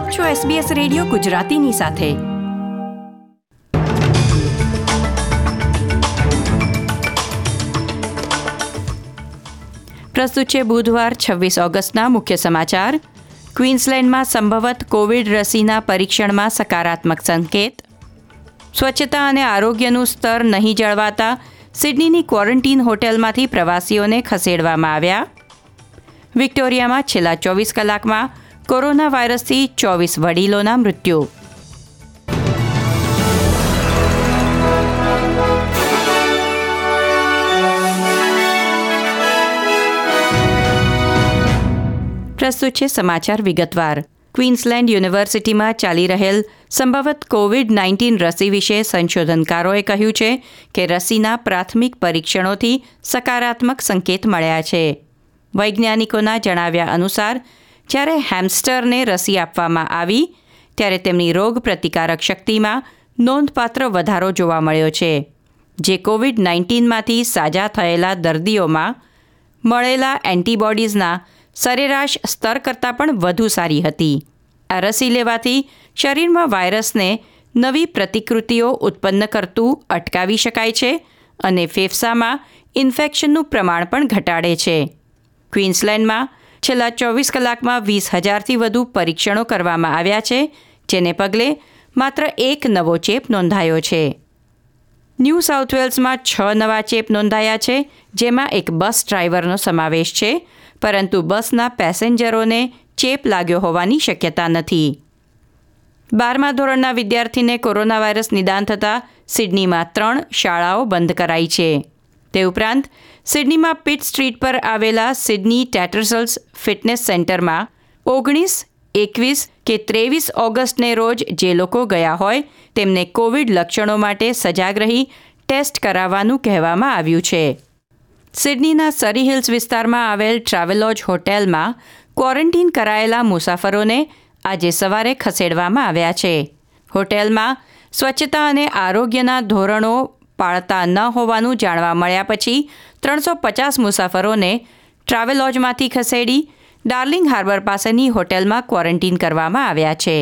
આપ છો SBS radio ગુજરાતીની સાથે. પ્રસ્તુત છે બુધવાર છવ્વીસ ઓગસ્ટના મુખ્ય સમાચાર. ક્વીન્સલેન્ડમાં સંભવત કોવિડ રસીના પરીક્ષણમાં સકારાત્મક સંકેત. સ્વચ્છતા અને આરોગ્યનું સ્તર નહીં જળવાતા સિડનીની ક્વોરન્ટીન હોટેલમાંથી પ્રવાસીઓને ખસેડવામાં આવ્યા. વિક્ટોરિયામાં છેલ્લા ચોવીસ કલાકમાં કોરોના વાયરસથી ચોવીસ વડીલોના મૃત્યુ. પ્રસ્તુત છે સમાચાર વિગતવાર. ક્વીન્સલેન્ડ યુનિવર્સિટીમાં ચાલી રહેલ સંભવત કોવિડ નાઇન્ટીન રસી વિશે સંશોધનકારોએ કહ્યું છે કે રસીના પ્રાથમિક પરીક્ષણોથી સકારાત્મક સંકેત મળ્યા છે. વૈજ્ઞાનિકોના જણાવ્યા અનુસાર જ્યારે હેમસ્ટરને રસી આપવામાં આવી, ત્યારે તેમની રોગ પ્રતિકારક શક્તિમાં નોંધપાત્ર વધારો જોવા મળ્યો છે, જે કોવિડ નાઇન્ટીનમાંથી સાજા થયેલા દર્દીઓમાં મળેલા એન્ટીબોડીઝના સરેરાશ સ્તર કરતાં પણ વધુ સારી હતી. આ રસી લેવાથી શરીરમાં વાયરસને નવી પ્રતિકૃતિઓ ઉત્પન્ન કરતું અટકાવી શકાય છે અને ફેફસામાં ઇન્ફેક્શનનું પ્રમાણ પણ ઘટાડે છે. ક્વીન્સલેન્ડમાં છેલ્લા ચોવીસ કલાકમાં વીસ હજારથી વધુ પરીક્ષણો કરવામાં આવ્યા છે, જેને પગલે માત્ર એક નવો ચેપ નોંધાયો છે. ન્યૂ સાઉથ વેલ્સમાં છ નવા ચેપ નોંધાયા છે, જેમાં એક બસ ડ્રાઈવરનો સમાવેશ છે, પરંતુ બસના પેસેન્જરોને ચેપ લાગ્યો હોવાની શક્યતા નથી. બારમા ધોરણના વિદ્યાર્થીને કોરોના વાયરસ નિદાન થતાં સિડનીમાં ત્રણ શાળાઓ બંધ કરાઈ છે. તે ઉપરાંત, સિડનીમાં પિટ સ્ટ્રીટ પર આવેલા સિડની ટેટરસલ્સ ફિટનેસ સેન્ટરમાં ઓગણીસ, એકવીસ કે ત્રેવીસ ઓગસ્ટને રોજ જે લોકો ગયા હોય, તેમને કોવિડ લક્ષણો માટે સજાગ રહી ટેસ્ટ કરાવવાનું કહેવામાં આવ્યું છે. સિડનીના સરી હિલ્સ વિસ્તારમાં આવેલ ટ્રાવેલોજ હોટેલમાં ક્વોરન્ટીન કરાયેલા મુસાફરોને આજે સવારે ખસેડવામાં આવ્યા છે. હોટેલમાં સ્વચ્છતા અને આરોગ્યના ધોરણો પાળતા ન હોવાનું જાણવા મળ્યા પછી ત્રણસો પચાસ મુસાફરોને ટ્રાવેલોજમાંથી ખસેડી ડાર્લિંગ હાર્બર પાસેની હોટેલમાં ક્વોરન્ટીન કરવામાં આવ્યા છે.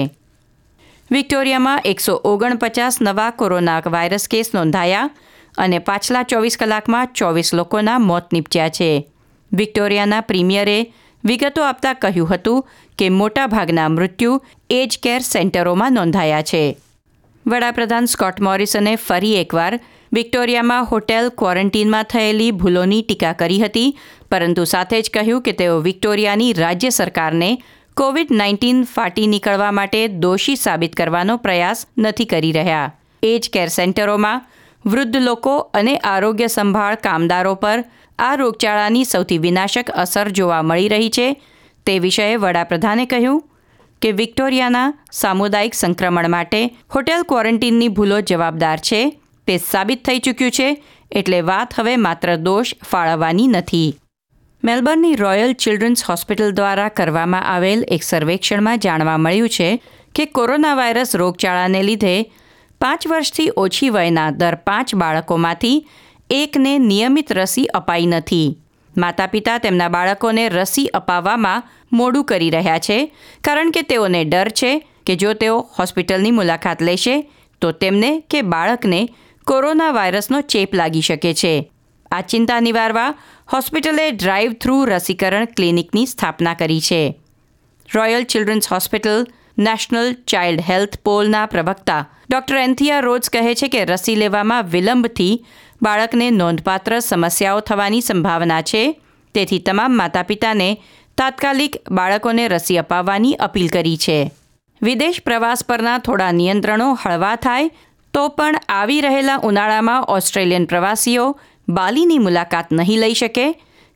વિક્ટોરિયામાં એકસો ઓગણપચાસ નવા કોરોના વાયરસ કેસ નોંધાયા અને પાછલા ચોવીસ કલાકમાં ચોવીસ લોકોના મોત નીપજ્યા છે. વિક્ટોરિયાના પ્રીમિયરે વિગતો આપતા કહ્યું હતું કે મોટાભાગના મૃત્યુ એજ કેર સેન્ટરોમાં નોંધાયા છે. વડાપ્રધાન સ્કોટ મોરિસને ફરી એકવાર વિક્ટોરિયામાં હોટેલ ક્વોરન્ટીનમાં થયેલી ભૂલોની ટીકા કરી હતી, પરંતુ સાથે જ કહ્યું કે તેઓ વિક્ટોરિયાની રાજ્ય સરકારને કોવિડ નાઇન્ટીન ફાટી નીકળવા માટે દોષી સાબિત કરવાનો પ્રયાસ નથી કરી રહ્યા. એજ કેર સેન્ટરોમાં વૃદ્ધ લોકો અને આરોગ્ય સંભાળ કામદારો પર આ રોગચાળાની સૌથી વિનાશક અસર જોવા મળી રહી છે. તે વિષયે વડાપ્રધાને કહ્યું કે વિક્ટોરિયાના સામુદાયિક સંક્રમણ માટે હોટેલ ક્વોરન્ટીનની ભૂલો જવાબદાર છે, તે સાબિત થઈ ચૂક્યું છે, એટલે વાત હવે માત્ર દોષ ફાળવવાની નથી. મેલબર્નની રોયલ ચિલ્ડ્રન્સ હોસ્પિટલ દ્વારા કરવામાં આવેલ એક સર્વેક્ષણમાં જાણવા મળ્યું છે કે કોરોના વાયરસ રોગચાળાને લીધે પાંચ વર્ષથી ઓછી વયના દર પાંચ બાળકોમાંથી એકને નિયમિત રસી અપાઈ નથી. માતા પિતા તેમના બાળકોને રસી અપાવવામાં મોડું કરી રહ્યા છે, કારણ કે તેઓને ડર છે કે જો તેઓ હોસ્પિટલની મુલાકાત લેશે, તો તેમને કે બાળકને કોરોના વાયરસનો ચેપ લાગી શકે છે. આ ચિંતા નિવારવા હોસ્પિટલે ડ્રાઈવ થ્રુ રસીકરણ ક્લિનિકની સ્થાપના કરી છે. Royal Children's Hospital National Child Health પોલના પ્રવક્તા ડોક્ટર એન્થિયા રોજ કહે છે કે રસી લેવામાં વિલંબથી બાળકને નોંધપાત્ર સમસ્યાઓ થવાની સંભાવના છે. તેથી તમામ માતા પિતાને તાત્કાલિક બાળકોને રસી અપાવવાની અપીલ કરી છે. વિદેશ પ્રવાસ પરના થોડા નિયંત્રણો હળવા થાય તો પણ આવી રહેલા ઉનાળામાં ઓસ્ટ્રેલિયન પ્રવાસીઓ બાલીની મુલાકાત નહીં લઈ શકે,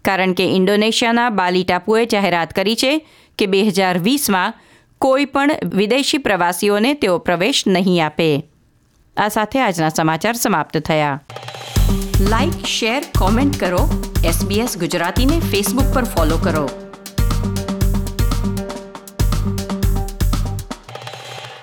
કારણ કે ઇન્ડોનેશિયાના બાલી ટાપુએ જાહેરાત કરી છે કે બે હજાર વીસમાં કોઈ પણ વિદેશી પ્રવાસીઓને તેઓ પ્રવેશ નહીં આપે. આ સાથે આજના સમાચાર સમાપ્ત થયા. લાઇક શેર, કોમેન્ટ કરો. એસબીએસ ગુજરાતીને ફેસબુક પર ફોલો કરો.